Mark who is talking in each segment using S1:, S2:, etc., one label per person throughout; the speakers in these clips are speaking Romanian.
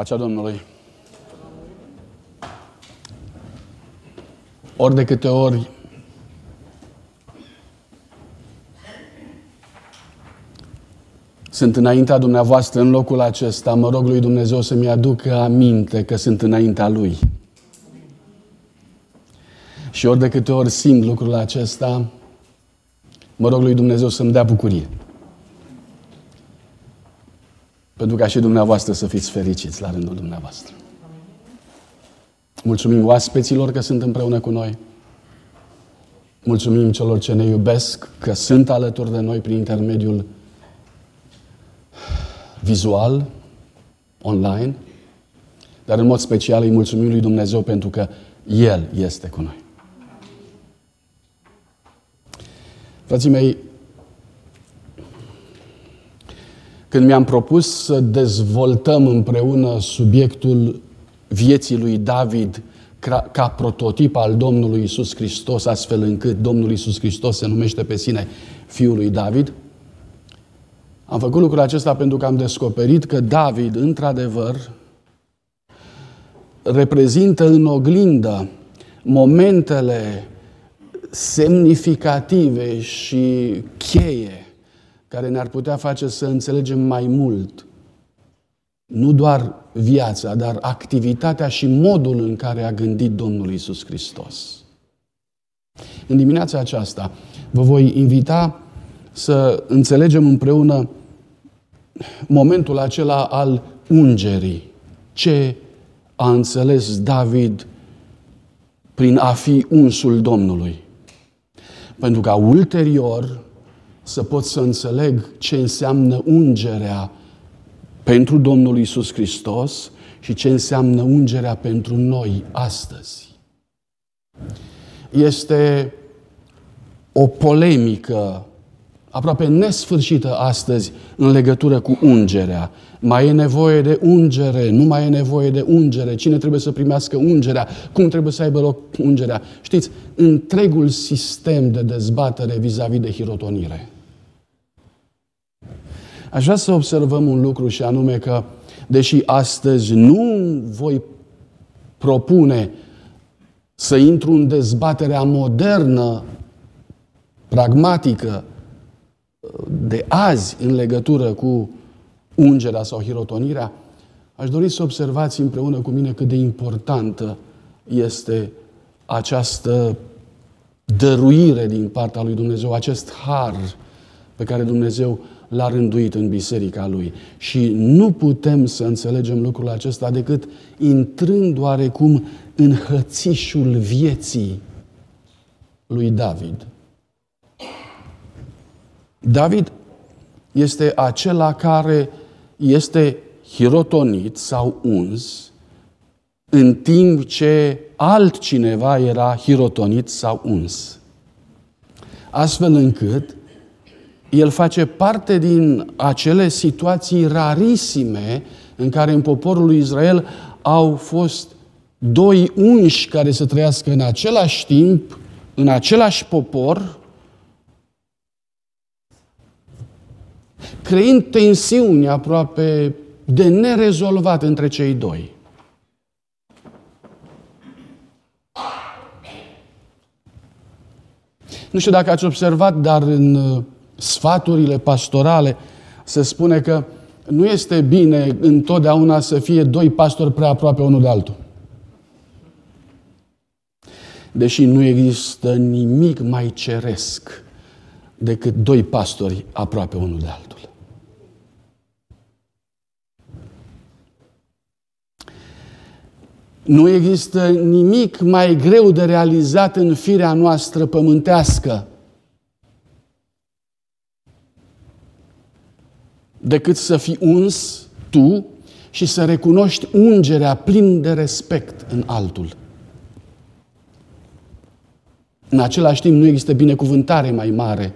S1: Pacea Domnului. Ori de câte ori sunt înaintea dumneavoastră în locul acesta, mă rog lui Dumnezeu să-mi aducă aminte că sunt înaintea Lui. Și ori de câte ori simt lucrul acesta, mă rog lui Dumnezeu să-mi dea bucurie. Pentru ca și dumneavoastră să fiți fericiți la rândul dumneavoastră. Mulțumim oaspeților că sunt împreună cu noi. Mulțumim celor ce ne iubesc că sunt alături de noi prin intermediul vizual, online, dar în mod special îi mulțumim lui Dumnezeu pentru că El este cu noi. Frații mei, când mi-am propus să dezvoltăm împreună subiectul vieții lui David ca, ca prototip al Domnului Isus Hristos, astfel încât Domnul Isus Hristos se numește pe sine Fiul lui David, am făcut lucrul acesta pentru că am descoperit că David, într-adevăr, reprezintă în oglindă momentele semnificative și cheie care ne-ar putea face să înțelegem mai mult nu doar viața, dar activitatea și modul în care a gândit Domnul Isus Hristos. În dimineața aceasta vă voi invita să înțelegem împreună momentul acela al ungerii. Ce a înțeles David prin a fi unsul Domnului. Pentru ca ulterior să pot să înțeleg ce înseamnă ungerea pentru Domnul Isus Hristos și ce înseamnă ungerea pentru noi astăzi. Este o polemică aproape nesfârșită astăzi în legătură cu ungerea. Mai e nevoie de ungere, nu mai e nevoie de ungere, cine trebuie să primească ungerea, cum trebuie să aibă loc ungerea. Știți, întregul sistem de dezbatere vis-a-vis de hirotonire. Aș vrea să observăm un lucru și anume că, deși astăzi nu voi propune să intru în dezbaterea modernă, pragmatică, de azi în legătură cu ungerea sau hirotonirea, aș dori să observați împreună cu mine cât de importantă este această dăruire din partea lui Dumnezeu, acest har pe care Dumnezeu l-a rânduit în biserica lui. Și nu putem să înțelegem lucrul acesta decât intrând oarecum în hățișul vieții lui David. David este acela care este hirotonit sau uns în timp ce altcineva era hirotonit sau uns. Astfel încât el face parte din acele situații rarisime în care în poporul lui Israel au fost doi unși care să trăiască în același timp, în același popor, creând tensiuni aproape de nerezolvat între cei doi. Nu știu dacă ați observat, dar în uh, sfaturile pastorale se spune că nu este bine întotdeauna să fie doi pastori prea aproape unul de altul. Deși nu există nimic mai ceresc decât doi pastori aproape unul de altul. Nu există nimic mai greu de realizat în firea noastră pământească decât să fii uns tu și să recunoști ungerea plin de respect în altul. În același timp, nu există binecuvântare mai mare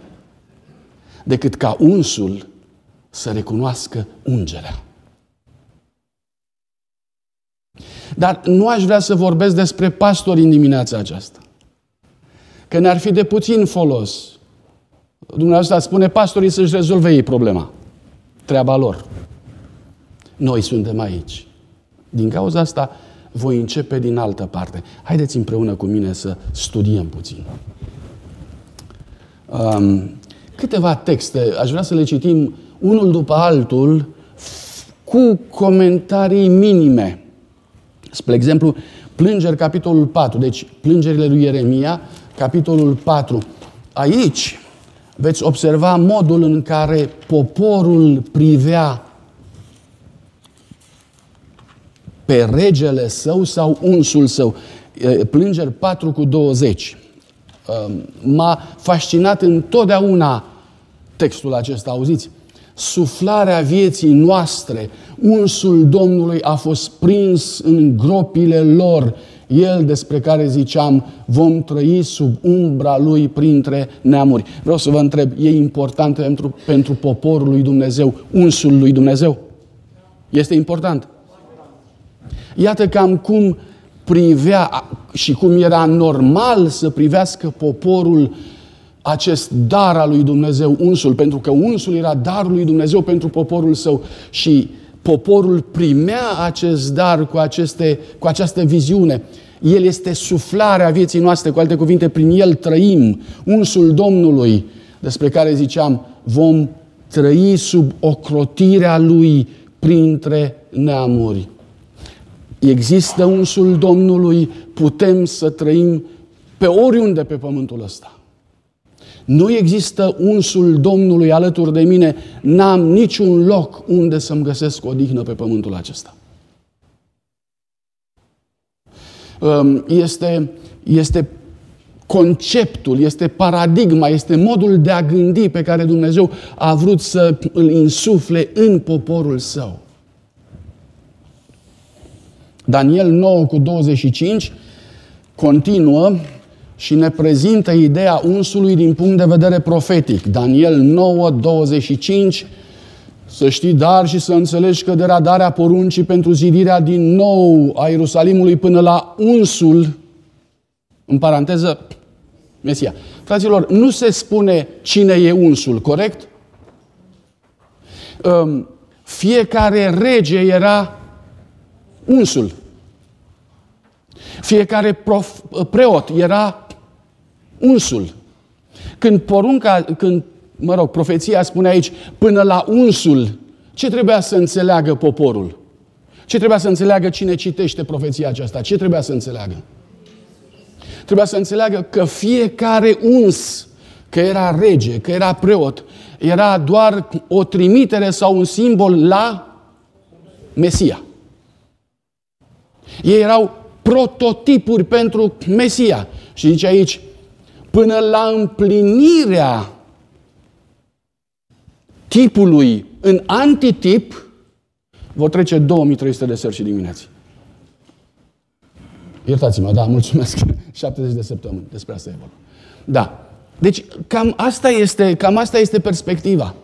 S1: decât ca unsul să recunoască ungerea. Dar nu aș vrea să vorbesc despre pastori în dimineața aceasta. Că ne-ar fi de puțin folos. Dumneavoastră spune pastorii să-și rezolve ei problema. Treaba lor. Noi suntem aici Din cauza asta voi începe din altă parte. Haideți împreună cu mine să studiem puțin. Um, câteva texte, aș vrea să le citim unul după altul, cu comentarii minime. Spre exemplu, Plângeri, capitolul 4. Deci, plângerile lui Ieremia, capitolul 4. Aici veți observa modul în care poporul privea pe regele său sau unsul său. Plângeri 4 cu 20. M-a fascinat întotdeauna textul acesta, auziți? Suflarea vieții noastre, unsul Domnului a fost prins în gropile lor, el despre care ziceam, vom trăi sub umbra lui printre neamuri. Vreau să vă întreb, e important pentru, pentru poporul lui Dumnezeu, unsul lui Dumnezeu? Este important. Iată cam cum privea și cum era normal să privească poporul acest dar al lui Dumnezeu, unsul, pentru că unsul era darul lui Dumnezeu pentru poporul său și poporul primea acest dar cu, aceste, cu această viziune. El este suflarea vieții noastre, cu alte cuvinte, prin el trăim. Unsul Domnului, despre care ziceam, vom trăi sub ocrotirea lui printre neamuri. Există unsul Domnului, putem să trăim pe oriunde pe pământul ăsta. Nu există unsul Domnului alături de mine, n-am niciun loc unde să-mi găsesc odihnă pe pământul acesta. Um, este, este conceptul, este paradigma, este modul de a gândi pe care Dumnezeu a vrut să îl insufle în poporul său. Daniel 9 cu 25 continuă și ne prezintă ideea unsului din punct de vedere profetic. Daniel 9, 25, să știi dar și să înțelegi că de radarea poruncii pentru zidirea din nou a Ierusalimului până la unsul, în paranteză, Mesia. Fraților, nu se spune cine e unsul, corect? Fiecare rege era unsul. Fiecare prof, preot era unsul. Când porunca, când, mă rog, profeția spune aici, până la unsul, ce trebuia să înțeleagă poporul? Ce trebuia să înțeleagă cine citește profeția aceasta? Ce trebuia să înțeleagă? Trebuia să înțeleagă că fiecare uns, că era rege, că era preot, era doar o trimitere sau un simbol la Mesia. Ei erau prototipuri pentru Mesia. Și zice aici, până la împlinirea tipului în antitip, vor trece 2300 de seri și dimineți. Iertați-mă, da, mulțumesc. 70 de săptămâni, despre asta e vorba. Da. Deci, cam asta este, cam asta este perspectiva.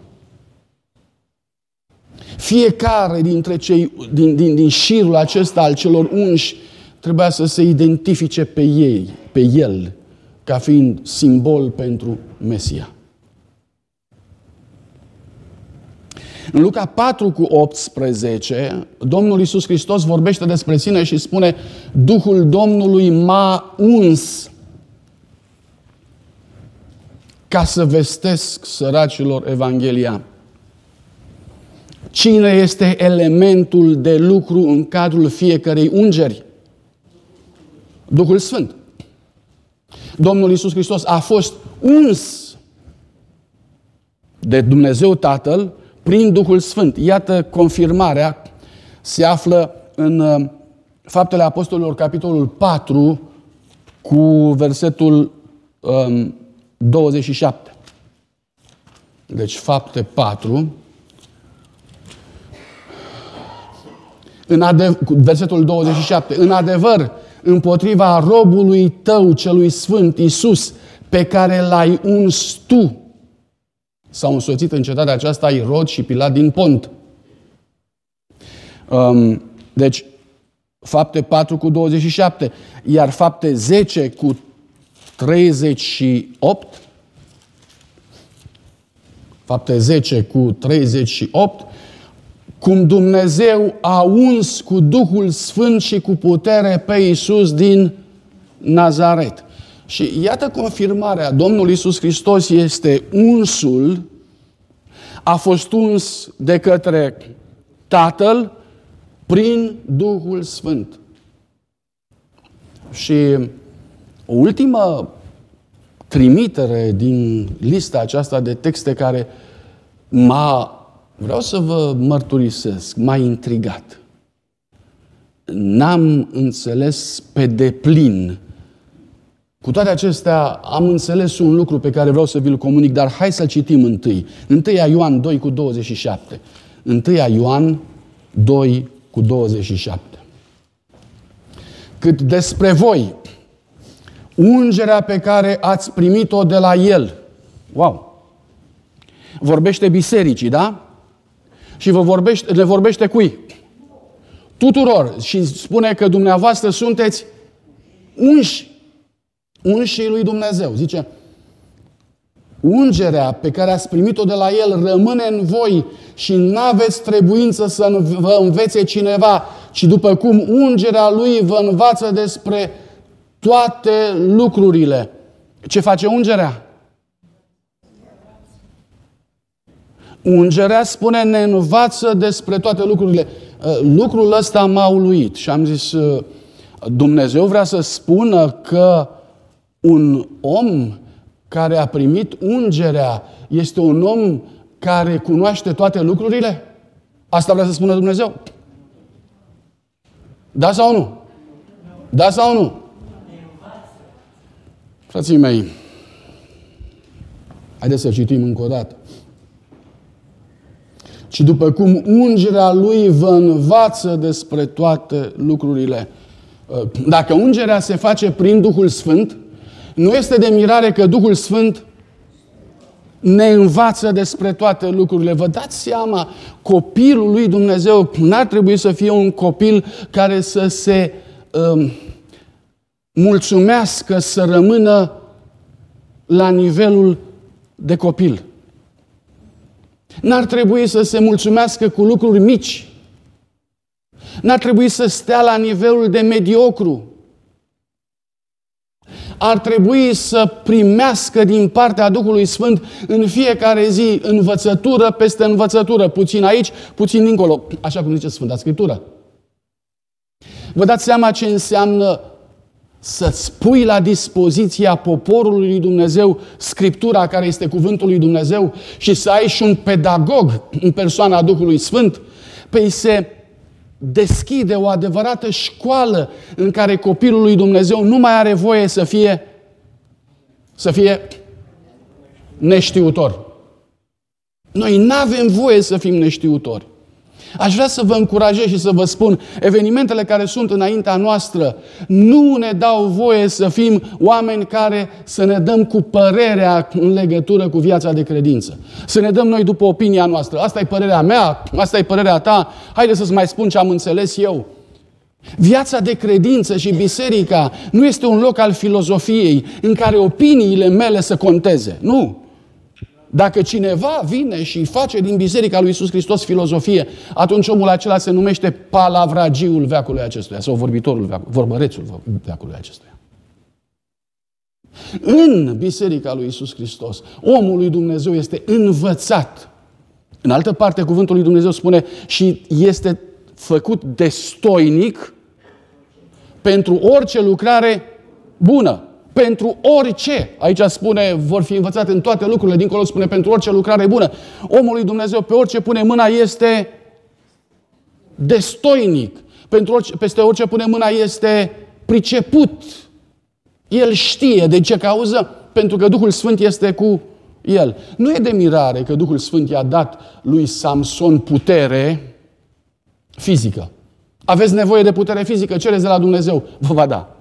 S1: Fiecare dintre cei, din, din, din șirul acesta al celor unși trebuia să se identifice pe ei, pe el, ca fiind simbol pentru Mesia. În Luca 4 cu 18, Domnul Iisus Hristos vorbește despre sine și spune Duhul Domnului m-a uns ca să vestesc săracilor Evanghelia. Cine este elementul de lucru în cadrul fiecărei ungeri? Duhul Sfânt. Domnul Iisus Hristos a fost uns de Dumnezeu Tatăl prin Duhul Sfânt. Iată confirmarea se află în uh, Faptele Apostolilor, capitolul 4, cu versetul um, 27. Deci, Fapte 4, în adev- versetul 27. În adevăr, împotriva robului tău, celui sfânt, Isus, pe care l-ai uns tu. S-au însoțit în cetatea aceasta Irod și Pilat din Pont. Um, deci, fapte 4 cu 27, iar fapte 10 cu 38, fapte 10 cu 38, cum Dumnezeu a uns cu Duhul Sfânt și cu putere pe Iisus din Nazaret. Și iată confirmarea, Domnul Iisus Hristos este unsul, a fost uns de către Tatăl prin Duhul Sfânt. Și o ultimă trimitere din lista aceasta de texte care m-a, vreau să vă mărturisesc, m-a intrigat. N-am înțeles pe deplin. Cu toate acestea, am înțeles un lucru pe care vreau să vi-l comunic, dar hai să citim întâi. 1 Ioan 2 cu 27. 1 Ioan 2 cu 27. Cât despre voi, ungerea pe care ați primit-o de la El. Wow! Vorbește bisericii, da? Și vă vorbește, ne vorbește cui? Tuturor. Și spune că dumneavoastră sunteți unși. Unșii lui Dumnezeu. Zice, ungerea pe care ați primit-o de la El rămâne în voi și nu aveți trebuință să vă învețe cineva, ci după cum ungerea Lui vă învață despre toate lucrurile. Ce face ungerea? Ungerea, spune, ne învață despre toate lucrurile. Uh, lucrul ăsta m-a uluit și am zis, uh, Dumnezeu vrea să spună că un om care a primit ungerea este un om care cunoaște toate lucrurile? Asta vrea să spună Dumnezeu? Da sau nu? Da sau nu? Frații mei, haideți să citim încă o dată. Și după cum ungerea lui vă învață despre toate lucrurile. Dacă ungerea se face prin Duhul Sfânt, nu este de mirare că Duhul Sfânt ne învață despre toate lucrurile. Vă dați seama, copilul lui Dumnezeu n-ar trebui să fie un copil care să se um, mulțumească să rămână la nivelul de copil. N-ar trebui să se mulțumească cu lucruri mici. N-ar trebui să stea la nivelul de mediocru. Ar trebui să primească din partea Duhului Sfânt în fiecare zi învățătură peste învățătură, puțin aici, puțin dincolo, așa cum zice Sfânta Scriptură. Vă dați seama ce înseamnă să-ți pui la dispoziția poporului lui Dumnezeu Scriptura care este cuvântul lui Dumnezeu și să ai și un pedagog în persoana Duhului Sfânt, păi se deschide o adevărată școală în care copilul lui Dumnezeu nu mai are voie să fie să fie neștiutor. Noi nu avem voie să fim neștiutori. Aș vrea să vă încurajez și să vă spun, evenimentele care sunt înaintea noastră nu ne dau voie să fim oameni care să ne dăm cu părerea în legătură cu viața de credință. Să ne dăm noi după opinia noastră. Asta e părerea mea, asta e părerea ta, haide să-ți mai spun ce am înțeles eu. Viața de credință și biserica nu este un loc al filozofiei în care opiniile mele să conteze. Nu. Dacă cineva vine și face din Biserica lui Isus Hristos filozofie, atunci omul acela se numește palavragiul veacului acestuia sau vorbitorul veacului, vorbărețul veacului acestuia. În Biserica lui Isus Hristos, omul lui Dumnezeu este învățat. În altă parte, cuvântul lui Dumnezeu spune și este făcut destoinic pentru orice lucrare bună pentru orice. Aici spune, vor fi învățate în toate lucrurile, dincolo spune pentru orice lucrare bună. Omul lui Dumnezeu pe orice pune mâna este destoinic. Pentru orice, peste orice pune mâna este priceput. El știe de ce cauză, pentru că Duhul Sfânt este cu el. Nu e de mirare că Duhul Sfânt i-a dat lui Samson putere fizică. Aveți nevoie de putere fizică, cereți de la Dumnezeu, vă va da.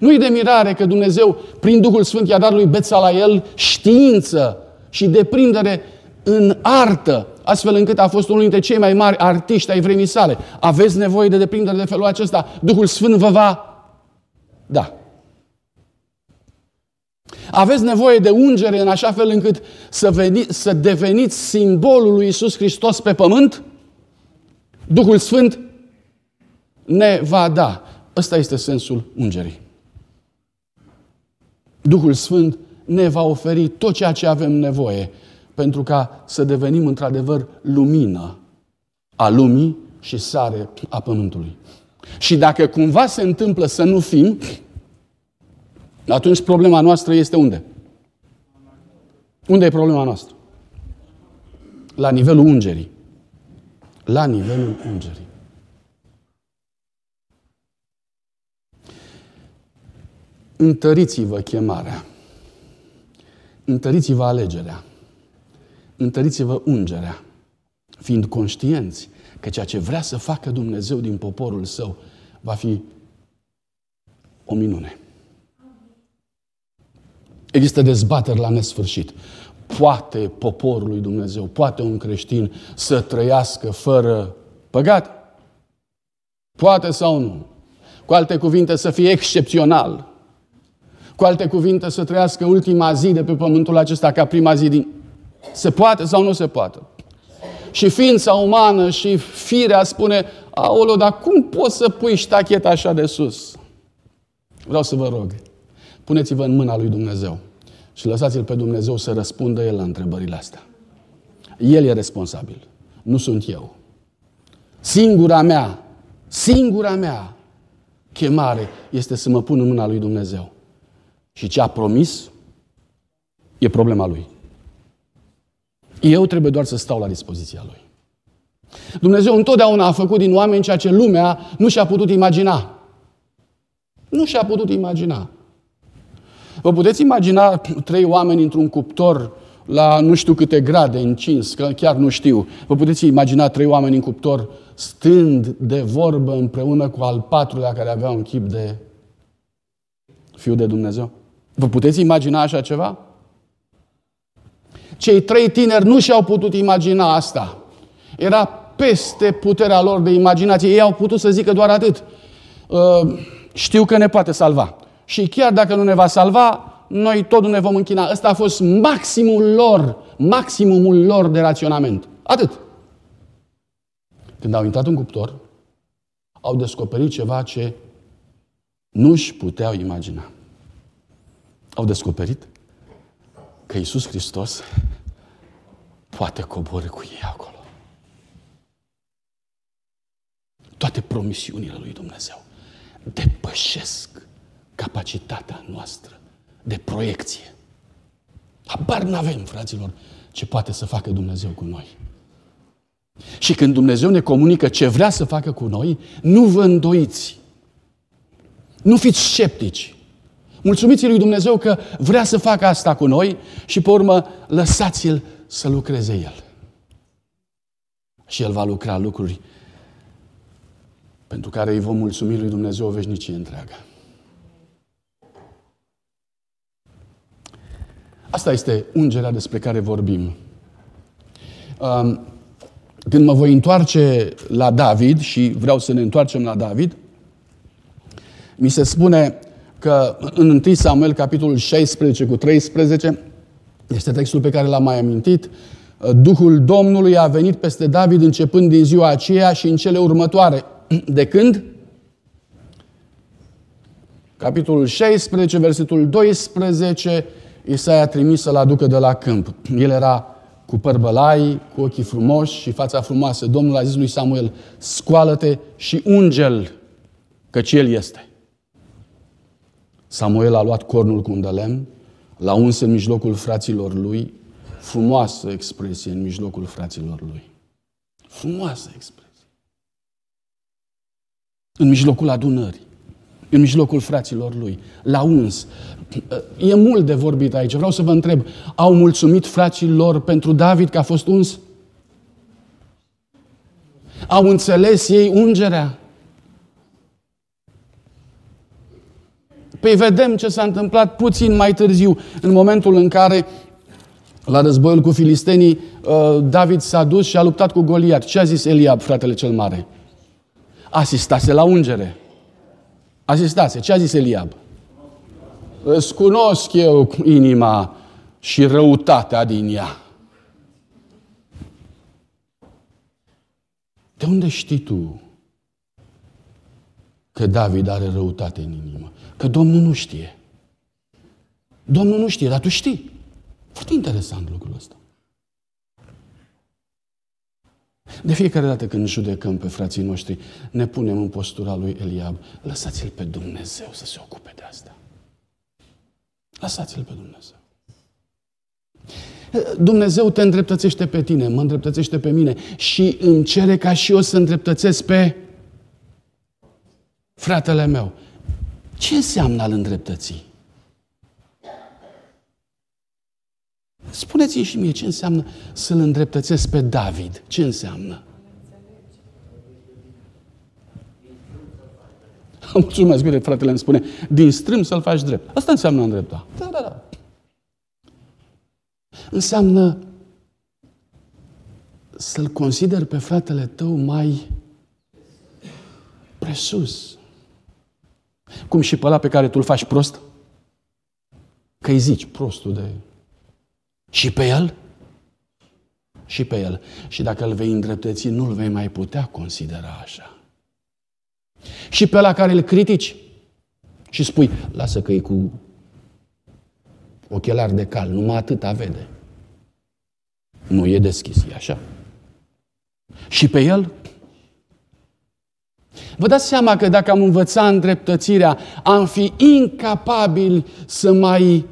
S1: Nu-i de mirare că Dumnezeu, prin Duhul Sfânt, i-a dat lui el știință și deprindere în artă, astfel încât a fost unul dintre cei mai mari artiști ai vremii sale. Aveți nevoie de deprindere de felul acesta, Duhul Sfânt vă va da. Aveți nevoie de ungere în așa fel încât să, veni, să deveniți simbolul lui Isus Hristos pe pământ? Duhul Sfânt ne va da. Ăsta este sensul ungerii. Duhul Sfânt ne va oferi tot ceea ce avem nevoie pentru ca să devenim într-adevăr lumină a lumii și sare a pământului. Și dacă cumva se întâmplă să nu fim, atunci problema noastră este unde? Unde e problema noastră? La nivelul ungerii. La nivelul ungerii. Întăriți-vă chemarea. Întăriți-vă alegerea. Întăriți-vă ungerea. Fiind conștienți că ceea ce vrea să facă Dumnezeu din poporul său va fi o minune. Există dezbateri la nesfârșit. Poate poporul lui Dumnezeu, poate un creștin să trăiască fără păgat? Poate sau nu? Cu alte cuvinte, să fie excepțional. Cu alte cuvinte, să trăiască ultima zi de pe pământul acesta ca prima zi din... Se poate sau nu se poate? Și ființa umană și firea spune, aolo, dar cum poți să pui ștacheta așa de sus? Vreau să vă rog, puneți-vă în mâna lui Dumnezeu și lăsați-L pe Dumnezeu să răspundă El la întrebările astea. El e responsabil, nu sunt eu. Singura mea, singura mea chemare este să mă pun în mâna lui Dumnezeu. Și ce a promis e problema lui. Eu trebuie doar să stau la dispoziția lui. Dumnezeu întotdeauna a făcut din oameni ceea ce lumea nu și-a putut imagina. Nu și-a putut imagina. Vă puteți imagina trei oameni într-un cuptor la nu știu câte grade încins, că chiar nu știu. Vă puteți imagina trei oameni în cuptor stând de vorbă împreună cu al patrulea care avea un chip de fiu de Dumnezeu? Vă puteți imagina așa ceva? Cei trei tineri nu și-au putut imagina asta. Era peste puterea lor de imaginație. Ei au putut să zică doar atât. Uh, știu că ne poate salva. Și chiar dacă nu ne va salva, noi tot nu ne vom închina. Ăsta a fost maximul lor, maximumul lor de raționament. Atât. Când au intrat în cuptor, au descoperit ceva ce nu-și puteau imagina. Au descoperit că Iisus Hristos poate coborâ cu ei acolo. Toate promisiunile lui Dumnezeu depășesc capacitatea noastră de proiecție. Habar n-avem, fraților, ce poate să facă Dumnezeu cu noi. Și când Dumnezeu ne comunică ce vrea să facă cu noi, nu vă îndoiți. Nu fiți sceptici. Mulțumiți lui Dumnezeu că vrea să facă asta cu noi și pe urmă lăsați-l să lucreze el. Și el va lucra lucruri pentru care îi vom mulțumi lui Dumnezeu o veșnicie întreagă. Asta este ungerea despre care vorbim. Um, când mă voi întoarce la David și vreau să ne întoarcem la David, mi se spune că în 1 Samuel, capitolul 16 cu 13, este textul pe care l-am mai amintit, Duhul Domnului a venit peste David începând din ziua aceea și în cele următoare. De când? Capitolul 16, versetul 12, Isaia a trimis să-l aducă de la câmp. El era cu părbălai, cu ochii frumoși și fața frumoasă. Domnul a zis lui Samuel, scoală-te și ungel, căci el este. Samuel a luat cornul cu un de lemn, l-a uns în mijlocul fraților lui, frumoasă expresie în mijlocul fraților lui. Frumoasă expresie. În mijlocul adunării, în mijlocul fraților lui, l-a uns. E mult de vorbit aici. Vreau să vă întreb, au mulțumit frații lor pentru David că a fost uns? Au înțeles ei ungerea? Păi vedem ce s-a întâmplat puțin mai târziu, în momentul în care la războiul cu filistenii, uh, David s-a dus și a luptat cu Goliat. Ce a zis Eliab, fratele cel mare? Asistase la ungere. Asistase. Ce a zis Eliab? Îți cunosc eu inima și răutatea din ea. De De unde știi tu că David are răutate în inimă? Că Domnul nu știe. Domnul nu știe, dar tu știi. Foarte interesant lucrul ăsta. De fiecare dată când judecăm pe frații noștri, ne punem în postura lui Eliab. Lăsați-l pe Dumnezeu să se ocupe de asta. Lăsați-l pe Dumnezeu. Dumnezeu te îndreptățește pe tine, mă îndreptățește pe mine și îmi cere ca și eu să îndreptățesc pe fratele meu. Ce înseamnă al îndreptății? Spuneți-mi și mie ce înseamnă să-l îndreptățesc pe David. Ce înseamnă? Mulțumesc, bine, fratele îmi spune, din strâm să-l faci drept. Asta înseamnă îndrepta. Da, da, da. Înseamnă să-l consider pe fratele tău mai presus. Cum și pe ăla pe care tu îl faci prost? Că îi zici prostul de și pe el? Și pe el. Și dacă îl vei îndreptăți, nu-l vei mai putea considera așa. Și pe la care îl critici și spui, lasă că e cu ochelari de cal, numai atâta vede. Nu e deschis, e așa. Și pe el? Vă dați seama că dacă am învățat îndreptățirea, am fi incapabili să mai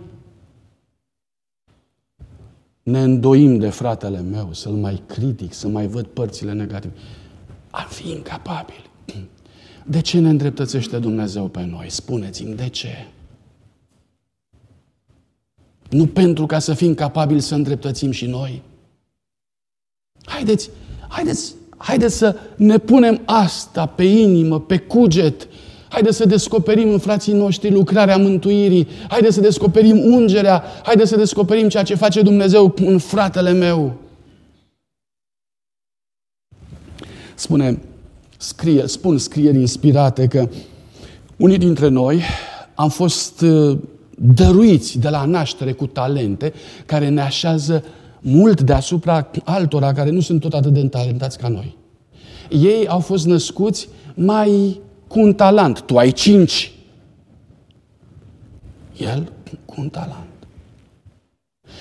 S1: ne îndoim de fratele meu, să-l mai critic, să mai văd părțile negative. Am fi incapabili. De ce ne îndreptățește Dumnezeu pe noi? Spuneți-mi, de ce? Nu pentru ca să fim capabili să îndreptățim și noi. Haideți, haideți, haideți să ne punem asta pe inimă, pe cuget, Haideți să descoperim în frații noștri lucrarea mântuirii. Haideți să descoperim ungerea. Haideți să descoperim ceea ce face Dumnezeu în fratele meu. Spune, scrie, spun scrieri inspirate că unii dintre noi am fost uh, dăruiți de la naștere cu talente care ne așează mult deasupra altora care nu sunt tot atât de talentați ca noi. Ei au fost născuți mai cu un talent. Tu ai cinci. El cu un talent.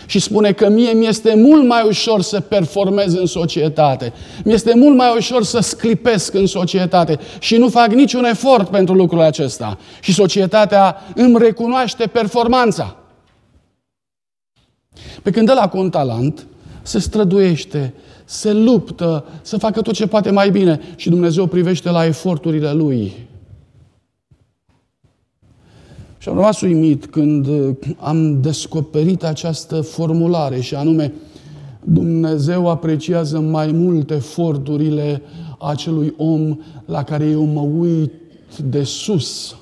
S1: Și spune că mie mi-este mult mai ușor să performez în societate. Mi-este mult mai ușor să sclipesc în societate și nu fac niciun efort pentru lucrul acesta. Și societatea îmi recunoaște performanța. Pe când ăla cu un talent se străduiește, se luptă să facă tot ce poate mai bine și Dumnezeu privește la eforturile lui. Și am rămas uimit când uh, am descoperit această formulare și anume Dumnezeu apreciază mai mult eforturile acelui om la care eu mă uit de sus.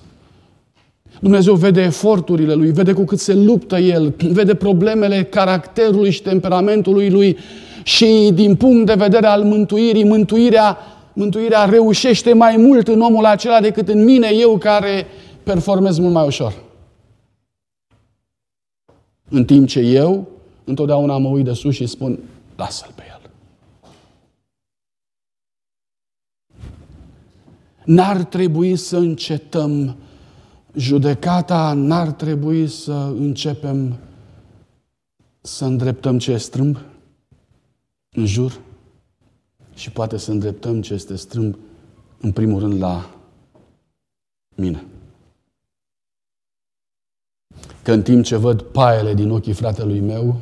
S1: Dumnezeu vede eforturile lui, vede cu cât se luptă el, vede problemele caracterului și temperamentului lui și din punct de vedere al mântuirii, mântuirea, mântuirea reușește mai mult în omul acela decât în mine, eu care performez mult mai ușor. În timp ce eu întotdeauna mă uit de sus și spun, lasă-l pe el. N-ar trebui să încetăm judecata, n-ar trebui să începem să îndreptăm ce e strâmb în jur și poate să îndreptăm ce este strâmb în primul rând la mine. Că în timp ce văd paiele din ochii fratelui meu,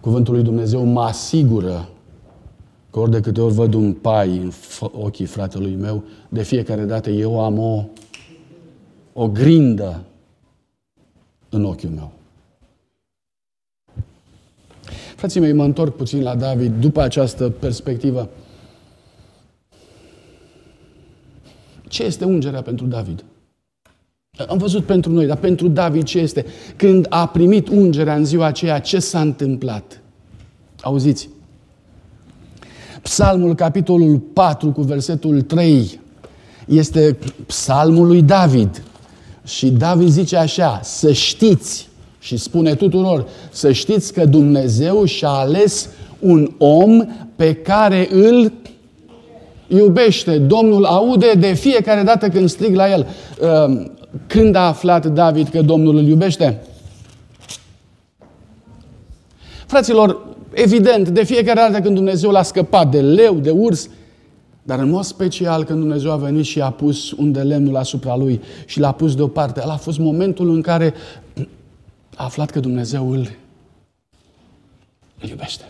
S1: cuvântul lui Dumnezeu mă asigură că ori de câte ori văd un pai în ochii fratelui meu, de fiecare dată eu am o, o grindă în ochiul meu. Frații mei, mă întorc puțin la David după această perspectivă. Ce este ungerea pentru David? Am văzut pentru noi, dar pentru David ce este? Când a primit ungerea în ziua aceea, ce s-a întâmplat? Auziți? Psalmul, capitolul 4, cu versetul 3, este psalmul lui David. Și David zice așa, să știți, și spune tuturor, să știți că Dumnezeu și-a ales un om pe care îl iubește, Domnul aude de fiecare dată când strig la el. Ehm, când a aflat David că Domnul îl iubește? Fraților, evident, de fiecare dată când Dumnezeu l-a scăpat de leu, de urs, dar în mod special când Dumnezeu a venit și a pus un de lemnul asupra lui și l-a pus deoparte, ăla a fost momentul în care a aflat că Dumnezeu îl, îl iubește.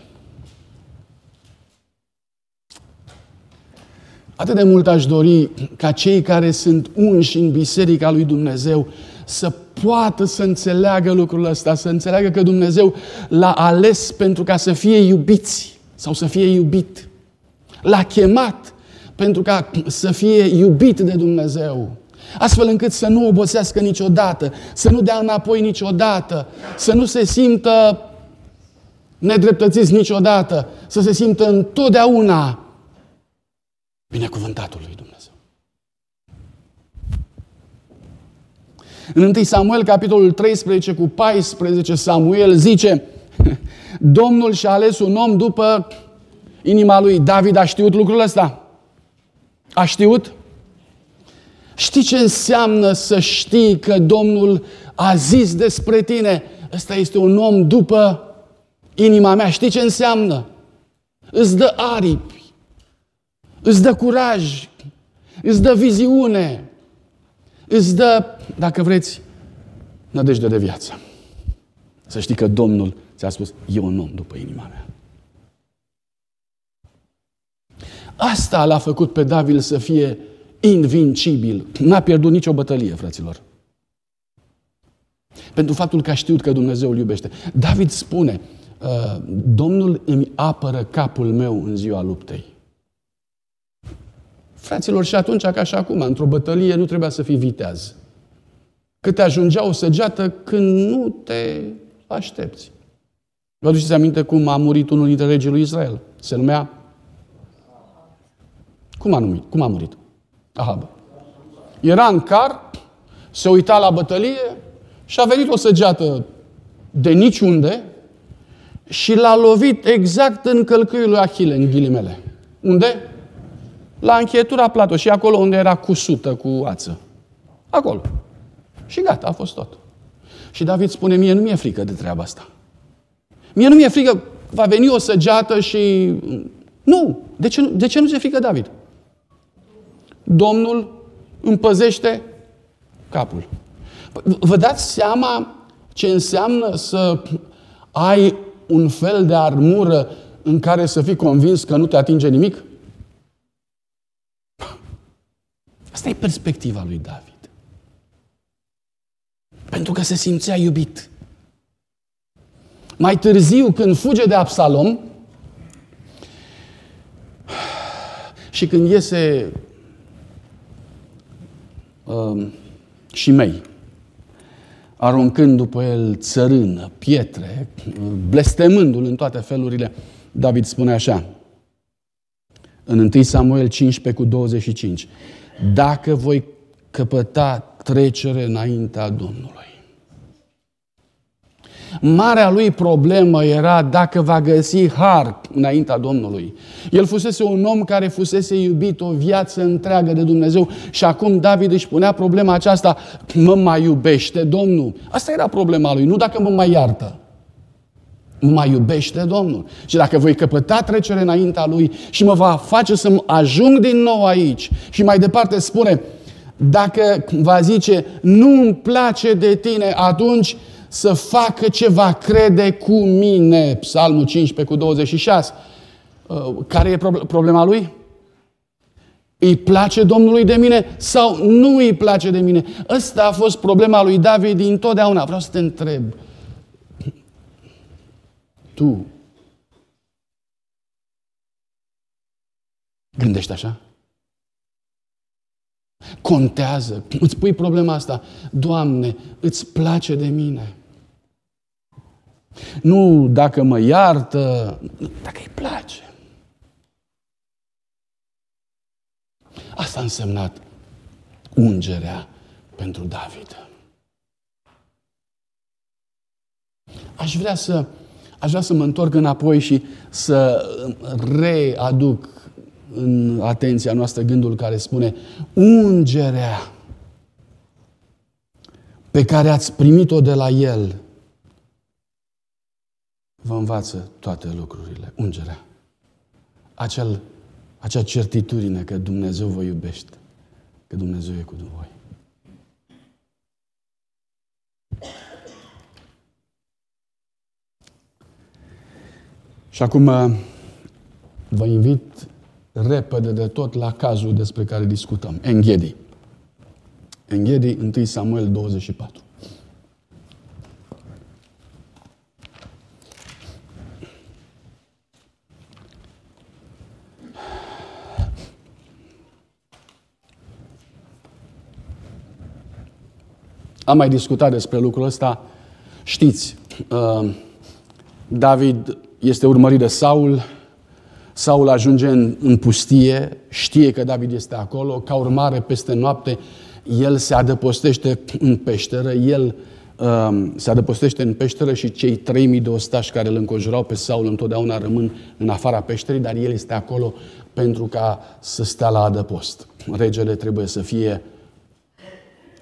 S1: Atât de mult aș dori ca cei care sunt unși în Biserica lui Dumnezeu să poată să înțeleagă lucrul ăsta, să înțeleagă că Dumnezeu l-a ales pentru ca să fie iubiți sau să fie iubit. L-a chemat pentru ca să fie iubit de Dumnezeu. Astfel încât să nu obosească niciodată, să nu dea înapoi niciodată, să nu se simtă nedreptățiți niciodată, să se simtă întotdeauna binecuvântatul lui Dumnezeu. În 1 Samuel, capitolul 13 cu 14, Samuel zice Domnul și-a ales un om după inima lui. David a știut lucrul ăsta? A știut? Știi ce înseamnă să știi că Domnul a zis despre tine? Ăsta este un om după inima mea. Știi ce înseamnă? Îți dă aripi, îți dă curaj, îți dă viziune, îți dă, dacă vreți, nădejde de viață. Să știi că Domnul ți-a spus, e un om după inima mea. Asta l-a făcut pe David să fie invincibil. N-a pierdut nicio bătălie, fraților. Pentru faptul că a știut că Dumnezeu îl iubește. David spune, uh, Domnul îmi apără capul meu în ziua luptei. Fraților, și atunci, ca și acum, într-o bătălie nu trebuia să fii viteaz. Că te ajungea o săgeată când nu te aștepți. Vă aduceți aminte cum a murit unul dintre regii lui Israel? Se numea cum a, numit? Cum a murit? Ahab. Era în car, se uita la bătălie și a venit o săgeată de niciunde și l-a lovit exact în călcâiul lui Achille, în ghilimele. Unde? La încheietura plato și acolo unde era cusută cu ață. Acolo. Și gata, a fost tot. Și David spune, mie nu mi-e frică de treaba asta. Mie nu mi-e frică, va veni o săgeată și... Nu! De ce, de ce nu se frică David? Domnul împăzește capul. Vă dați seama ce înseamnă să ai un fel de armură în care să fii convins că nu te atinge nimic? Asta e perspectiva lui David. Pentru că se simțea iubit. Mai târziu, când fuge de Absalom și când iese uh, și mei, aruncând după el țărână, pietre, blestemându-l în toate felurile, David spune așa, în 1 Samuel 15 cu 25, dacă voi căpăta trecere înaintea Domnului. Marea lui problemă era dacă va găsi har înaintea Domnului. El fusese un om care fusese iubit o viață întreagă de Dumnezeu și acum David își punea problema aceasta, mă mai iubește Domnul. Asta era problema lui, nu dacă mă mai iartă. Mă mai iubește Domnul. Și dacă voi căpăta trecere înaintea Lui și mă va face să ajung din nou aici și mai departe spune, dacă va zice, nu îmi place de tine, atunci să facă ce va crede cu mine. Psalmul 15 cu 26. Uh, care e problema lui? Îi place Domnului de mine sau nu îi place de mine? Ăsta a fost problema lui David din totdeauna. Vreau să te întreb. Tu gândești așa? Contează. Îți pui problema asta. Doamne, îți place de mine. Nu dacă mă iartă, dacă îi place. Asta a însemnat ungerea pentru David. Aș vrea să, aș vrea să mă întorc înapoi și să readuc în atenția noastră gândul care spune ungerea pe care ați primit-o de la El vă învață toate lucrurile. Ungerea. Acel, acea certitudine că Dumnezeu vă iubește, că Dumnezeu e cu voi. Și acum vă invit repede de tot la cazul despre care discutăm. Enghedi. Enghedi, 1 Samuel 24. Am mai discutat despre lucrul ăsta. Știți, uh, David este urmărit de Saul, Saul ajunge în, în pustie, știe că David este acolo, ca urmare, peste noapte, el se adăpostește în peșteră, el um, se adăpostește în peșteră și cei 3000 de ostași care îl înconjurau pe Saul întotdeauna rămân în afara peșterii, dar el este acolo pentru ca să stea la adăpost. Regele trebuie să fie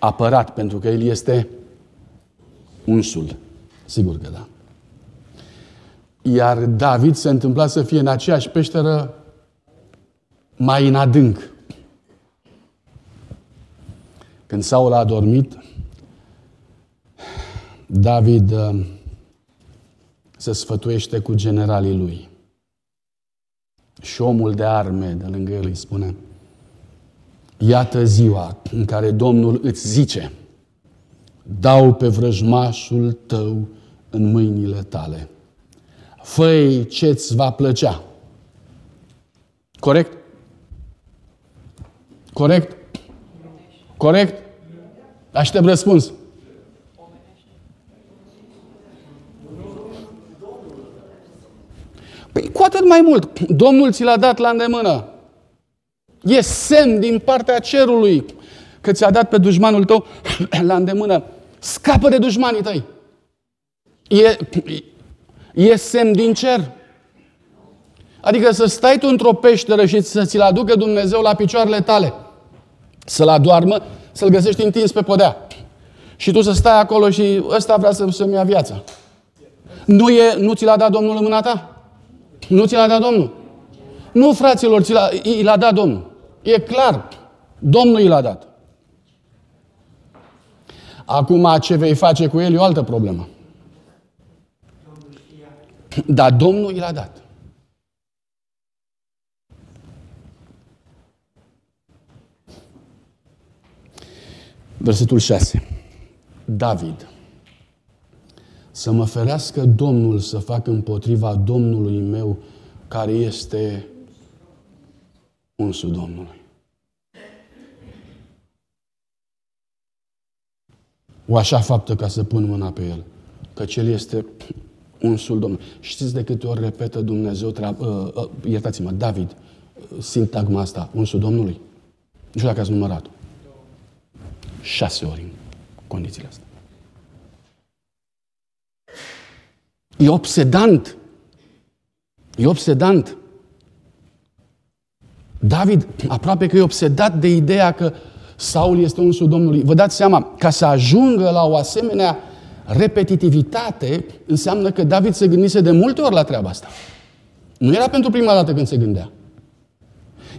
S1: apărat pentru că el este unsul. Sigur că da. Iar David se întâmpla să fie în aceeași peșteră mai în adânc. Când Saul a dormit, David uh, se sfătuiește cu generalii lui. Și omul de arme de lângă el îi spune, Iată ziua în care Domnul îți zice, dau pe vrăjmașul tău în mâinile tale fă ce-ți va plăcea. Corect? Corect? Corect? Aștept răspuns. Păi cu atât mai mult. Domnul ți l-a dat la îndemână. E semn din partea cerului că ți-a dat pe dușmanul tău la îndemână. Scapă de dușmanii tăi. E, E semn din cer. Adică să stai tu într-o peșteră și să ți-l aducă Dumnezeu la picioarele tale. Să-l adoarmă, să-l găsești întins pe podea. Și tu să stai acolo și ăsta vrea să, să-mi ia viața. Nu, e, nu ți l-a dat Domnul în mâna ta? Nu ți l-a dat Domnul? Nu, fraților, ți l-a, i l-a dat Domnul. E clar. Domnul i l-a dat. Acum, ce vei face cu el e o altă problemă. Dar Domnul i l-a dat. Versetul 6. David. Să mă ferească Domnul să fac împotriva Domnului meu care este unsul Domnului. O așa faptă ca să pun mâna pe el, că cel este unsul Domnului. Știți de câte ori repetă Dumnezeu, treab- uh, uh, iertați-mă, David, uh, sintagma asta, unsul Domnului? Nu știu dacă ați numărat Șase ori în condițiile astea. E obsedant. E obsedant. David aproape că e obsedat de ideea că Saul este unsul Domnului. Vă dați seama, ca să ajungă la o asemenea repetitivitate înseamnă că David se gândise de multe ori la treaba asta. Nu era pentru prima dată când se gândea.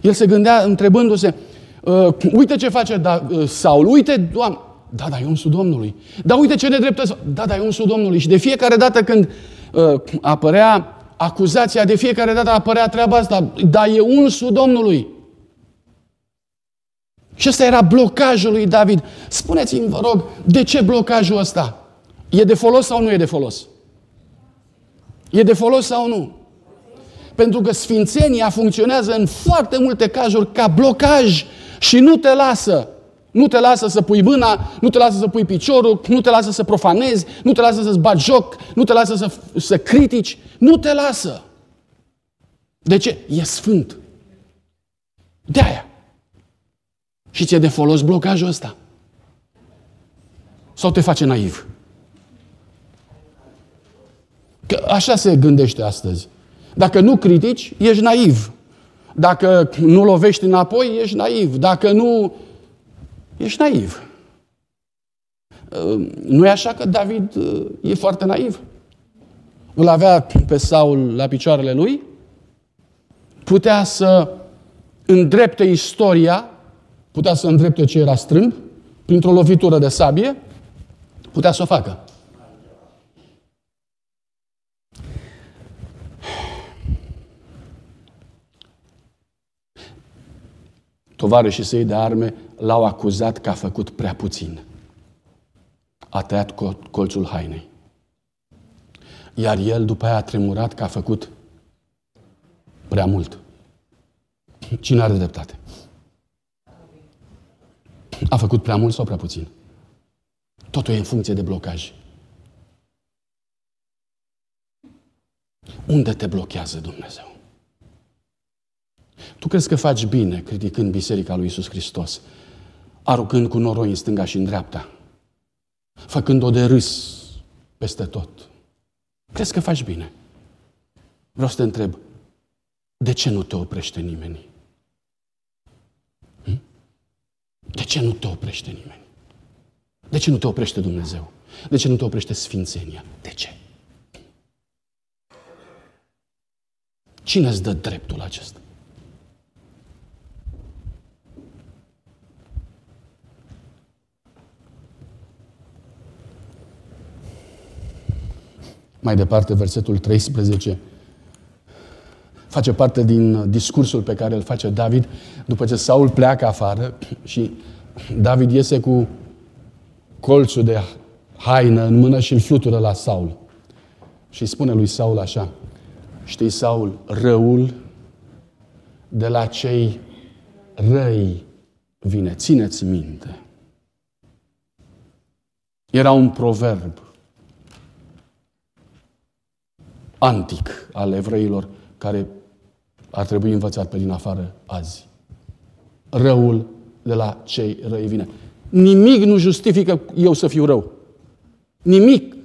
S1: El se gândea întrebându-se, uh, uite ce face da, uh, Saul, uite, Doamne, da, da, e unsul Domnului. Da, uite ce nedreptăți, da, da, e unsul Domnului. Și de fiecare dată când uh, apărea acuzația, de fiecare dată apărea treaba asta, da, e unsul Domnului. Și ăsta era blocajul lui David. Spuneți-mi, vă rog, de ce blocajul ăsta? E de folos sau nu e de folos? E de folos sau nu? Pentru că sfințenia funcționează în foarte multe cazuri ca blocaj și nu te lasă. Nu te lasă să pui mâna, nu te lasă să pui piciorul, nu te lasă să profanezi, nu te lasă să-ți bagi joc, nu te lasă să, să critici, nu te lasă. De ce? E sfânt. De aia. Și ți-e de folos blocajul ăsta? Sau te face naiv? Că așa se gândește astăzi. Dacă nu critici, ești naiv. Dacă nu lovești înapoi, ești naiv. Dacă nu, ești naiv. Nu e așa că David uh, e foarte naiv? Îl avea pe Saul la picioarele lui? Putea să îndrepte istoria, putea să îndrepte ce era strâmb, printr-o lovitură de sabie, putea să o facă. Tovarășii săi de arme l-au acuzat că a făcut prea puțin. A tăiat colțul hainei. Iar el după aia a tremurat că a făcut prea mult. Cine are dreptate? A făcut prea mult sau prea puțin? Totul e în funcție de blocaj. Unde te blochează Dumnezeu? Tu crezi că faci bine criticând Biserica lui Isus Hristos, aruncând cu noroi în stânga și în dreapta, făcând-o de râs peste tot. Crezi că faci bine? Vreau să te întreb, de ce nu te oprește nimeni? Hm? De ce nu te oprește nimeni? De ce nu te oprește Dumnezeu? De ce nu te oprește Sfințenia? De ce? Cine îți dă dreptul acesta? Mai departe, versetul 13 face parte din discursul pe care îl face David după ce Saul pleacă afară și David iese cu colțul de haină în mână și îl flutură la Saul. Și spune lui Saul așa, știi, Saul, răul de la cei răi vine. Țineți minte. Era un proverb antic al evreilor care ar trebui învățat pe din afară azi. Răul de la cei răi vine. Nimic nu justifică eu să fiu rău. Nimic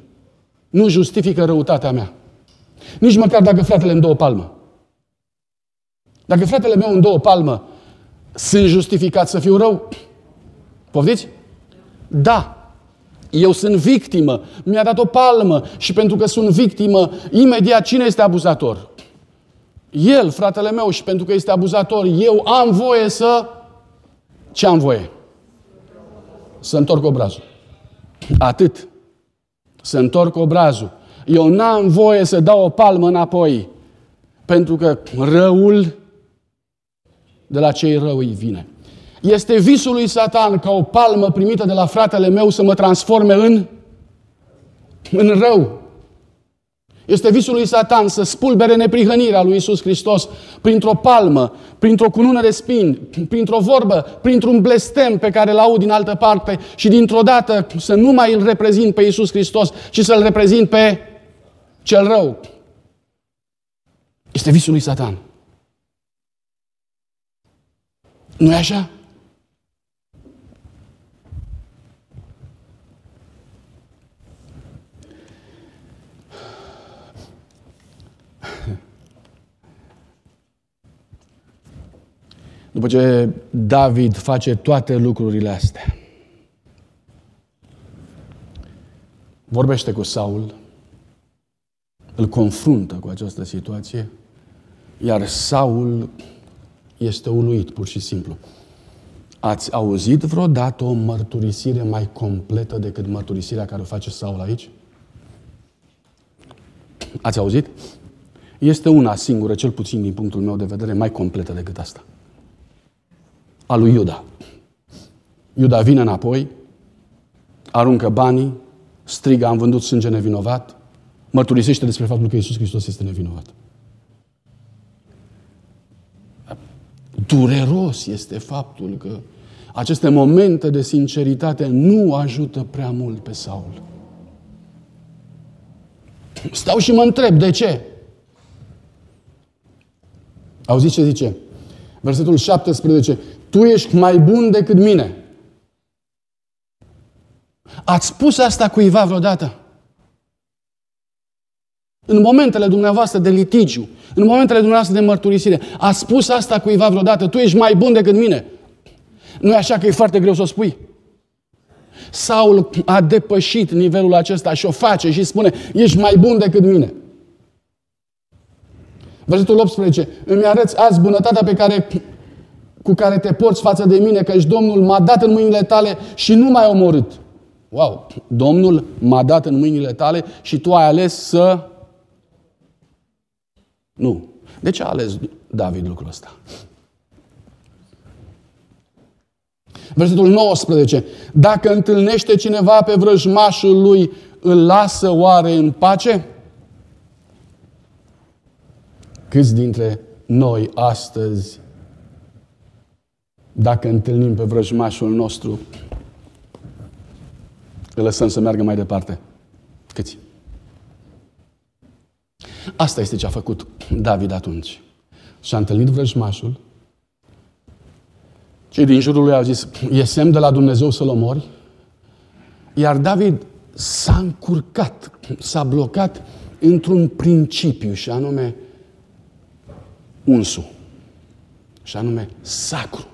S1: nu justifică răutatea mea. Nici măcar dacă fratele în două palmă. Dacă fratele meu în două palmă sunt justificat să fiu rău, poftiți? Da. Eu sunt victimă. Mi-a dat o palmă și pentru că sunt victimă, imediat cine este abuzator? El, fratele meu, și pentru că este abuzator, eu am voie să... Ce am voie? Să întorc obrazul. Atât. Să întorc obrazul. Eu n-am voie să dau o palmă înapoi. Pentru că răul de la cei răi vine. Este visul lui Satan ca o palmă primită de la fratele meu să mă transforme în, în rău. Este visul lui Satan să spulbere neprihănirea lui Isus Hristos printr-o palmă, printr-o cunună de spin, printr-o vorbă, printr-un blestem pe care îl aud din altă parte și dintr-o dată să nu mai îl reprezint pe Isus Hristos, ci să-l reprezint pe cel rău. Este visul lui Satan. nu e așa? După ce David face toate lucrurile astea, vorbește cu Saul, îl confruntă cu această situație, iar Saul este uluit, pur și simplu. Ați auzit vreodată o mărturisire mai completă decât mărturisirea care o face Saul aici? Ați auzit? Este una singură, cel puțin din punctul meu de vedere, mai completă decât asta a lui Iuda. Iuda vine înapoi, aruncă banii, strigă, am vândut sânge nevinovat, mărturisește despre faptul că Iisus Hristos este nevinovat. Dureros este faptul că aceste momente de sinceritate nu ajută prea mult pe Saul. Stau și mă întreb, de ce? Auziți ce zice? Versetul 17. Tu ești mai bun decât mine. Ați spus asta cuiva vreodată? În momentele dumneavoastră de litigiu, în momentele dumneavoastră de mărturisire, a spus asta cuiva vreodată, tu ești mai bun decât mine. Nu e așa că e foarte greu să o spui? Saul a depășit nivelul acesta și o face și spune, ești mai bun decât mine. Versetul 18, îmi arăți azi bunătatea pe care, cu care te porți față de mine, căci Domnul m-a dat în mâinile tale și nu m-ai omorât. Wow! Domnul m-a dat în mâinile tale și tu ai ales să... Nu. De ce a ales David lucrul ăsta? Versetul 19. Dacă întâlnește cineva pe vrăjmașul lui, îl lasă oare în pace? Câți dintre noi astăzi, dacă întâlnim pe vrăjmașul nostru, îl lăsăm să meargă mai departe? Câți? Asta este ce a făcut David atunci. Și-a întâlnit vrăjmașul. Cei din jurul lui au zis, e semn de la Dumnezeu să-l omori? Iar David s-a încurcat, s-a blocat într-un principiu și anume unsu. Și anume sacru.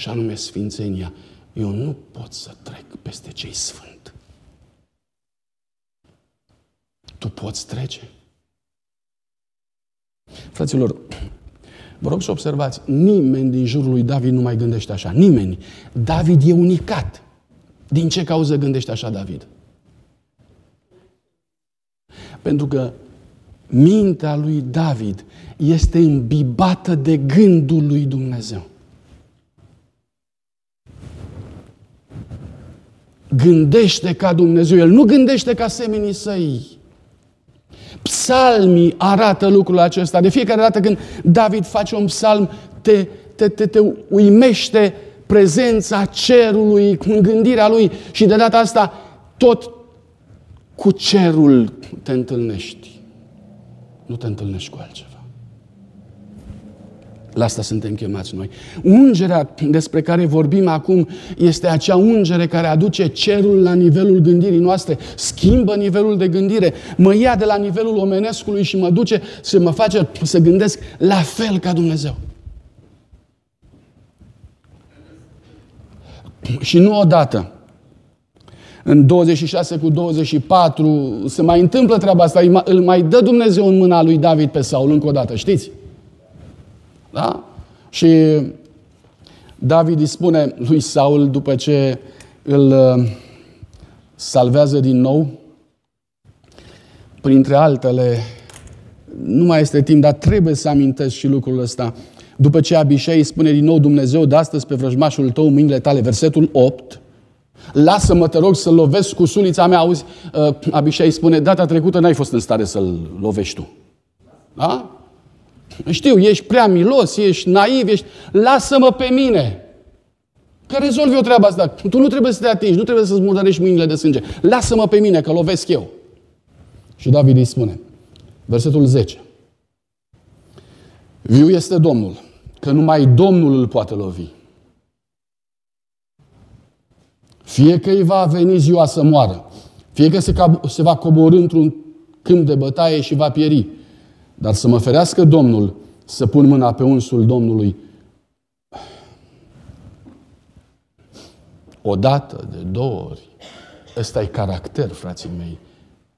S1: Și anume sfințenia. Eu nu pot să trec peste cei sfânt. Tu poți trece. Fraților, vă rog să observați, nimeni din jurul lui David nu mai gândește așa. Nimeni. David e unicat. Din ce cauză gândește așa David? Pentru că mintea lui David este îmbibată de gândul lui Dumnezeu. Gândește ca Dumnezeu. El nu gândește ca semenii săi. Psalmii arată lucrul acesta. De fiecare dată când David face un psalm, te, te, te, te uimește prezența cerului, în gândirea lui și de data asta tot cu cerul te întâlnești. Nu te întâlnești cu altceva. La asta suntem chemați noi. Ungerea despre care vorbim acum este acea ungere care aduce cerul la nivelul gândirii noastre, schimbă nivelul de gândire, mă ia de la nivelul omenescului și mă duce să mă face să gândesc la fel ca Dumnezeu. Și nu odată. În 26 cu 24 se mai întâmplă treaba asta, îl mai dă Dumnezeu în mâna lui David pe Saul încă o dată, știți? Da? Și David îi spune lui Saul, după ce îl uh, salvează din nou, printre altele, nu mai este timp, dar trebuie să amintesc și lucrul ăsta. După ce Abishai îi spune din nou Dumnezeu, de astăzi pe vrăjmașul tău mâinile tale, versetul 8, lasă-mă, te rog, să-l lovesc cu sulița mea. Auzi, uh, Abishai îi spune, data trecută n-ai fost în stare să-l lovești tu. Da? Știu, ești prea milos, ești naiv, ești... Lasă-mă pe mine! Că rezolv eu treaba asta. Tu nu trebuie să te atingi, nu trebuie să-ți murdărești mâinile de sânge. Lasă-mă pe mine, că lovesc eu. Și David îi spune, versetul 10. Viu este Domnul, că numai Domnul îl poate lovi. Fie că îi va veni ziua să moară, fie că se, se va coborâ într-un câmp de bătaie și va pieri, dar să mă ferească Domnul să pun mâna pe unsul Domnului o dată, de două ori. Ăsta e caracter, frații mei.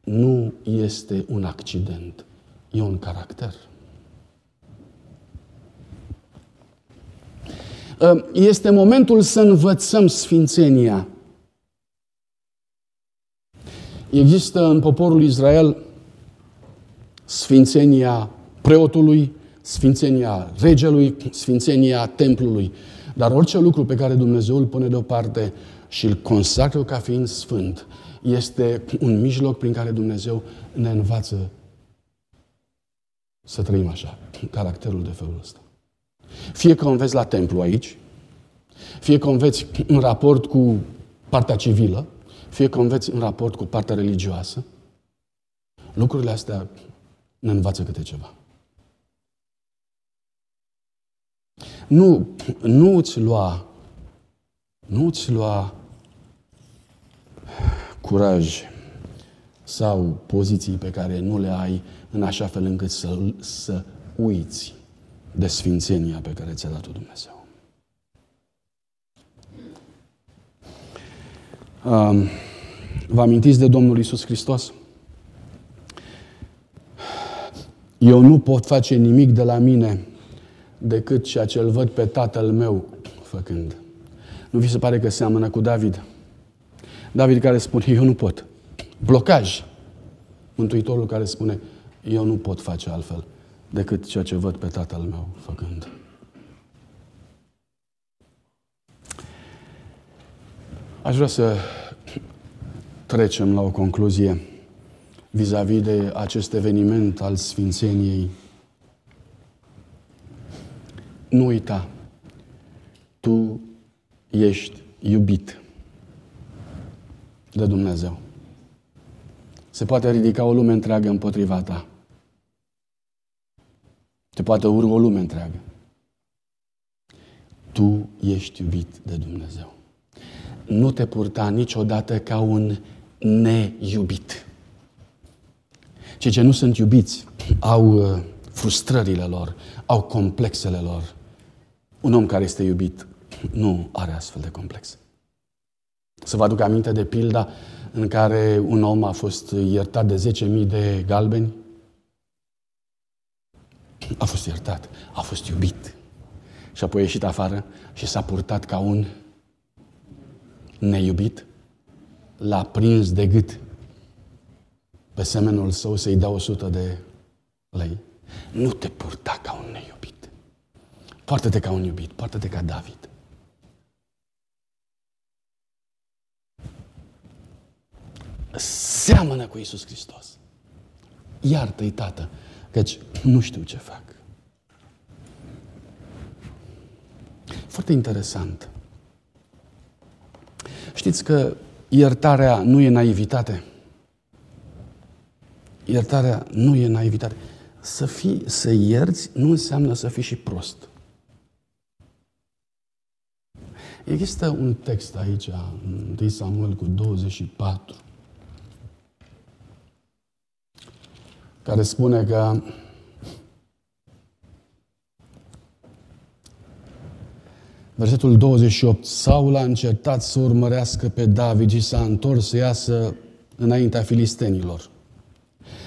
S1: Nu este un accident. E un caracter. Ă, este momentul să învățăm sfințenia. Există în poporul Israel sfințenia preotului, sfințenia regelui, sfințenia templului. Dar orice lucru pe care Dumnezeu îl pune deoparte și îl consacră ca fiind sfânt, este un mijloc prin care Dumnezeu ne învață să trăim așa, caracterul de felul ăsta. Fie că o înveți la templu aici, fie că o înveți în raport cu partea civilă, fie că o înveți în raport cu partea religioasă, lucrurile astea ne învață câte ceva. Nu, nu îți lua, nu îți lua curaj sau poziții pe care nu le ai în așa fel încât să, să uiți de sfințenia pe care ți-a dat-o Dumnezeu. Um, vă amintiți de Domnul Isus Hristos? Eu nu pot face nimic de la mine decât ceea ce îl văd pe tatăl meu făcând. Nu vi se pare că seamănă cu David? David care spune, eu nu pot. Blocaj. Mântuitorul care spune, eu nu pot face altfel decât ceea ce văd pe tatăl meu făcând. Aș vrea să trecem la o concluzie vis-a-vis -vis de acest eveniment al Sfințeniei. Nu uita, tu ești iubit de Dumnezeu. Se poate ridica o lume întreagă împotriva ta. Te poate urmă o lume întreagă. Tu ești iubit de Dumnezeu. Nu te purta niciodată ca un neiubit. Cei ce nu sunt iubiți au uh, frustrările lor, au complexele lor. Un om care este iubit nu are astfel de complexe. Să vă aduc aminte de pilda în care un om a fost iertat de 10.000 de galbeni? A fost iertat, a fost iubit. Și apoi a ieșit afară și s-a purtat ca un neiubit. L-a prins de gât pe semenul său să-i dea 100 de lei. Nu te purta ca un neiubit. Poartă-te ca un iubit, poartă-te ca David. seamănă cu Isus Hristos. Iartă-i, Tată, căci nu știu ce fac. Foarte interesant. Știți că iertarea nu e naivitate. Iertarea nu e naivitate. Să fii, să ierți nu înseamnă să fii și prost. Există un text aici, în 1 Samuel cu 24, care spune că Versetul 28. Saul a încercat să urmărească pe David și s-a întors să iasă înaintea filistenilor.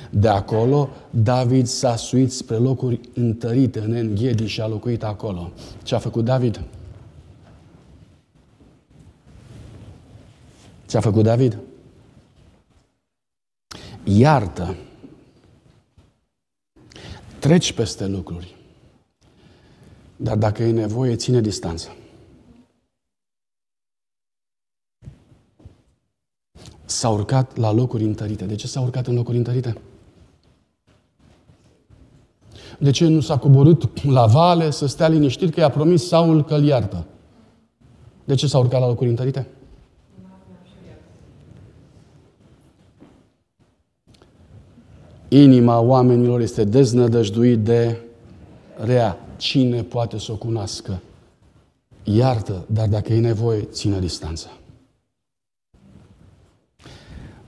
S1: De acolo, David s-a suit spre locuri întărite în Enghedi și a locuit acolo. Ce a făcut David? Ce a făcut David? Iartă Treci peste lucruri. Dar dacă e nevoie, ține distanță. S-a urcat la locuri întărite. De ce s-a urcat în locuri întărite? De ce nu s-a coborât la vale să stea liniștit că i-a promis Saul că îl iartă? De ce s-a urcat la locuri întărite? Inima oamenilor este deznădăjduit de rea. Cine poate să o cunoască? Iartă, dar dacă e nevoie, ține distanță.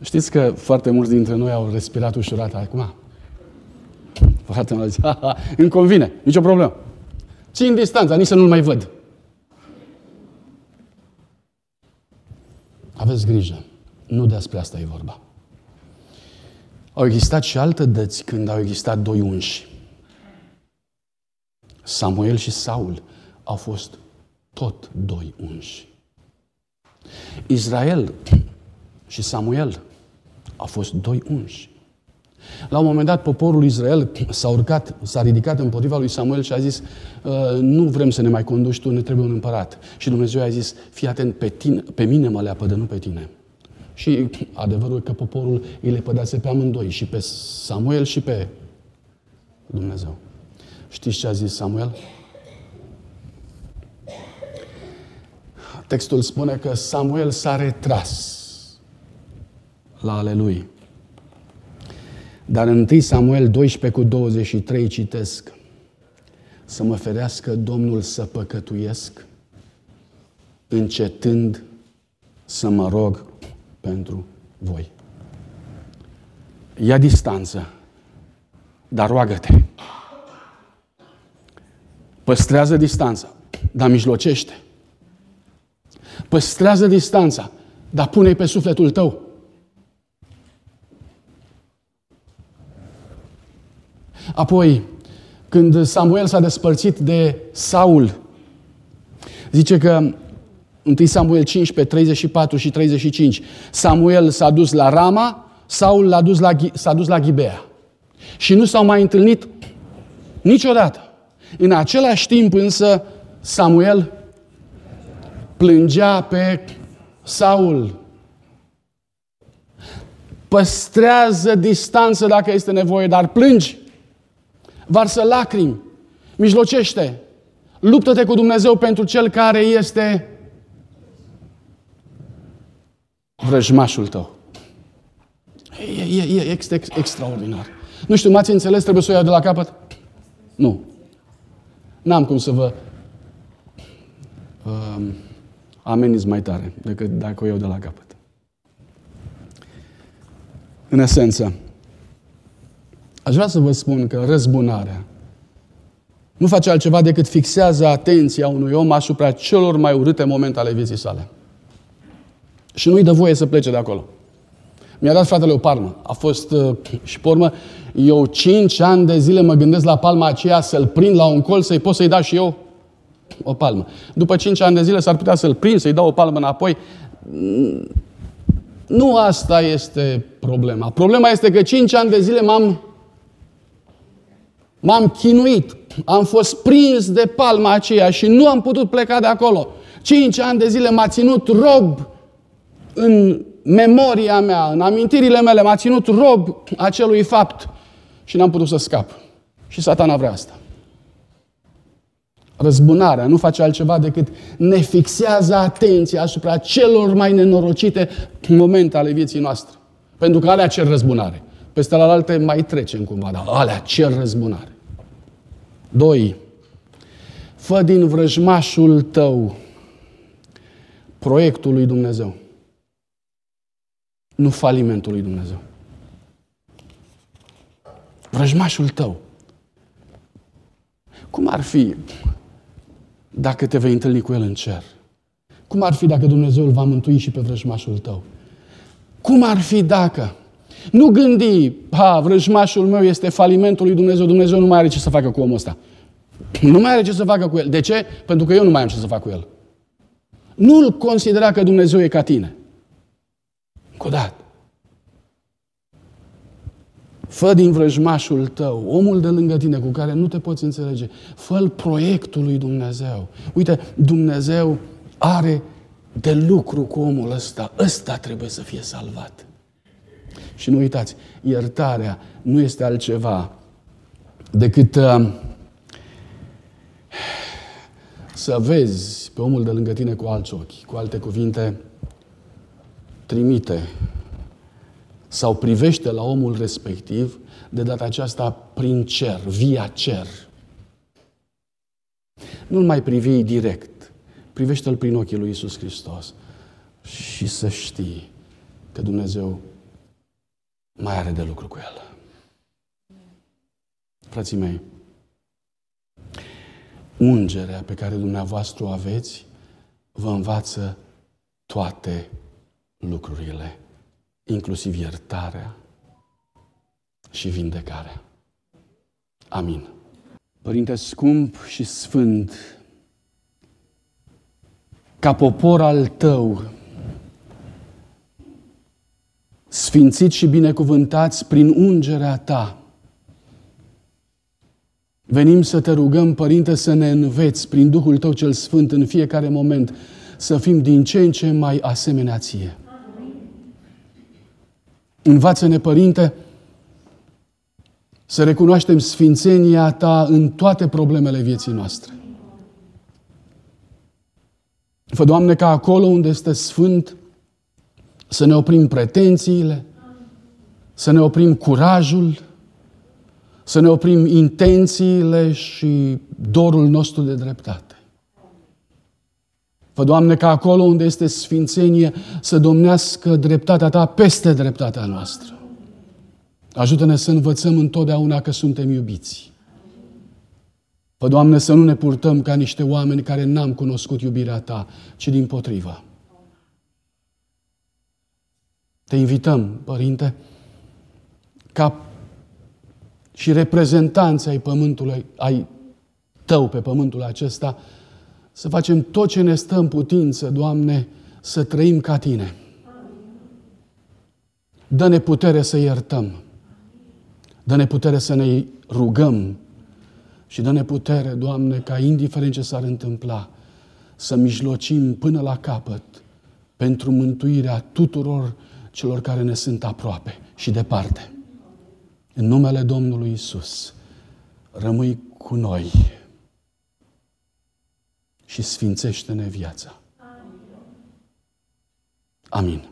S1: Știți că foarte mulți dintre noi au respirat ușurat acum? Foarte mulți zis, îmi convine, nicio problemă. Țin distanța, nici să nu-l mai văd. Aveți grijă. Nu despre asta e vorba. Au existat și alte dăți când au existat doi unși. Samuel și Saul au fost tot doi unși. Israel și Samuel au fost doi unși. La un moment dat, poporul Israel s-a urcat, s-a ridicat împotriva lui Samuel și a zis ă, nu vrem să ne mai conduci tu, ne trebuie un împărat. Și Dumnezeu a zis, fii atent, pe, tine, pe mine mă leapă, de nu pe tine. Și adevărul că poporul îi le pădase pe amândoi, și pe Samuel și pe Dumnezeu. Știți ce a zis Samuel? Textul spune că Samuel s-a retras la ale lui. Dar în 1 Samuel 12 cu 23 citesc să mă ferească Domnul să păcătuiesc, încetând să mă rog pentru voi. ia distanță, dar roagă-te. Păstrează distanța, dar mijlocește. Păstrează distanța, dar pune pe sufletul tău. Apoi, când Samuel s-a despărțit de Saul, zice că 1 Samuel 15, 34 și 35, Samuel s-a dus la Rama, Saul l-a dus la, s-a dus la Ghibea. Și nu s-au mai întâlnit niciodată. În același timp însă Samuel plângea pe Saul. Păstrează distanță dacă este nevoie, dar plângi. Varsă lacrimi. Mijlocește. Luptă-te cu Dumnezeu pentru cel care este vrăjmașul tău. E, e, e ex, ex, extraordinar. Nu știu, m-ați înțeles? Trebuie să o iau de la capăt? Nu. N-am cum să vă uh, ameniz mai tare decât dacă o iau de la capăt. În esență, aș vrea să vă spun că răzbunarea nu face altceva decât fixează atenția unui om asupra celor mai urâte momente ale vieții sale. Și nu-i dă voie să plece de acolo. Mi-a dat fratele o palmă. A fost, uh, și pe urmă, eu cinci ani de zile mă gândesc la palma aceea să-l prind la un colț, să-i pot să-i dau și eu o palmă. După cinci ani de zile s-ar putea să-l prind, să-i dau o palmă înapoi. Nu asta este problema. Problema este că cinci ani de zile m-am m-am chinuit. Am fost prins de palma aceea și nu am putut pleca de acolo. Cinci ani de zile m-a ținut rob în memoria mea, în amintirile mele, m-a ținut rob acelui fapt și n-am putut să scap. Și satana vrea asta. Răzbunarea nu face altceva decât ne fixează atenția asupra celor mai nenorocite momente ale vieții noastre. Pentru că alea cer răzbunare. Peste la alte mai trecem cumva, dar alea cer răzbunare. Doi, fă din vrăjmașul tău proiectul lui Dumnezeu nu falimentul lui Dumnezeu. Vrăjmașul tău. Cum ar fi dacă te vei întâlni cu el în cer? Cum ar fi dacă Dumnezeu îl va mântui și pe vrăjmașul tău? Cum ar fi dacă? Nu gândi, ha, vrăjmașul meu este falimentul lui Dumnezeu, Dumnezeu nu mai are ce să facă cu omul ăsta. Nu mai are ce să facă cu el. De ce? Pentru că eu nu mai am ce să fac cu el. Nu-l considera că Dumnezeu e ca tine. Încă o dată. Fă din vrăjmașul tău, omul de lângă tine cu care nu te poți înțelege, fă proiectul lui Dumnezeu. Uite, Dumnezeu are de lucru cu omul ăsta. Ăsta trebuie să fie salvat. Și nu uitați, iertarea nu este altceva decât uh, să vezi pe omul de lângă tine cu alți ochi. Cu alte cuvinte, trimite sau privește la omul respectiv, de data aceasta prin cer, via cer. Nu-l mai privi direct, privește-l prin ochii lui Isus Hristos și să știi că Dumnezeu mai are de lucru cu el. Frații mei, ungerea pe care dumneavoastră o aveți vă învață toate lucrurile, inclusiv iertarea și vindecarea. Amin. Părinte scump și sfânt, ca popor al tău, sfințit și binecuvântați prin ungerea ta, venim să te rugăm, Părinte, să ne înveți prin Duhul Tău cel Sfânt în fiecare moment să fim din ce în ce mai asemenea ție. Învață-ne, Părinte, să recunoaștem sfințenia Ta în toate problemele vieții noastre. Fă, Doamne, ca acolo unde este Sfânt, să ne oprim pretențiile, să ne oprim curajul, să ne oprim intențiile și dorul nostru de dreptate. Fă, Doamne, ca acolo unde este sfințenie să domnească dreptatea Ta peste dreptatea noastră. Ajută-ne să învățăm întotdeauna că suntem iubiți. Fă, Doamne, să nu ne purtăm ca niște oameni care n-am cunoscut iubirea Ta, ci din potrivă. Te invităm, Părinte, ca și reprezentanții ai pământului, ai Tău pe pământul acesta, să facem tot ce ne stă în putință, Doamne, să trăim ca Tine. Dă-ne putere să iertăm. Dă-ne putere să ne rugăm și dă-ne putere, Doamne, ca indiferent ce s-ar întâmpla, să mijlocim până la capăt pentru mântuirea tuturor celor care ne sunt aproape și departe. În numele Domnului Isus, rămâi cu noi și sfințește-ne viața. Amin.